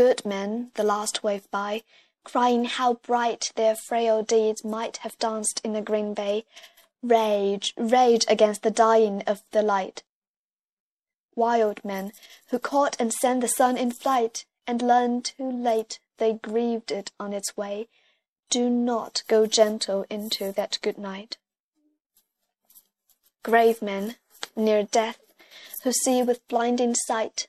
Good men, the last wave by, crying how bright their frail deeds might have danced in the green bay, rage, rage against the dying of the light. Wild men, who caught and sent the sun in flight, and learned too late they grieved it on its way, do not go gentle into that good night. Grave men, near death, who see with blinding sight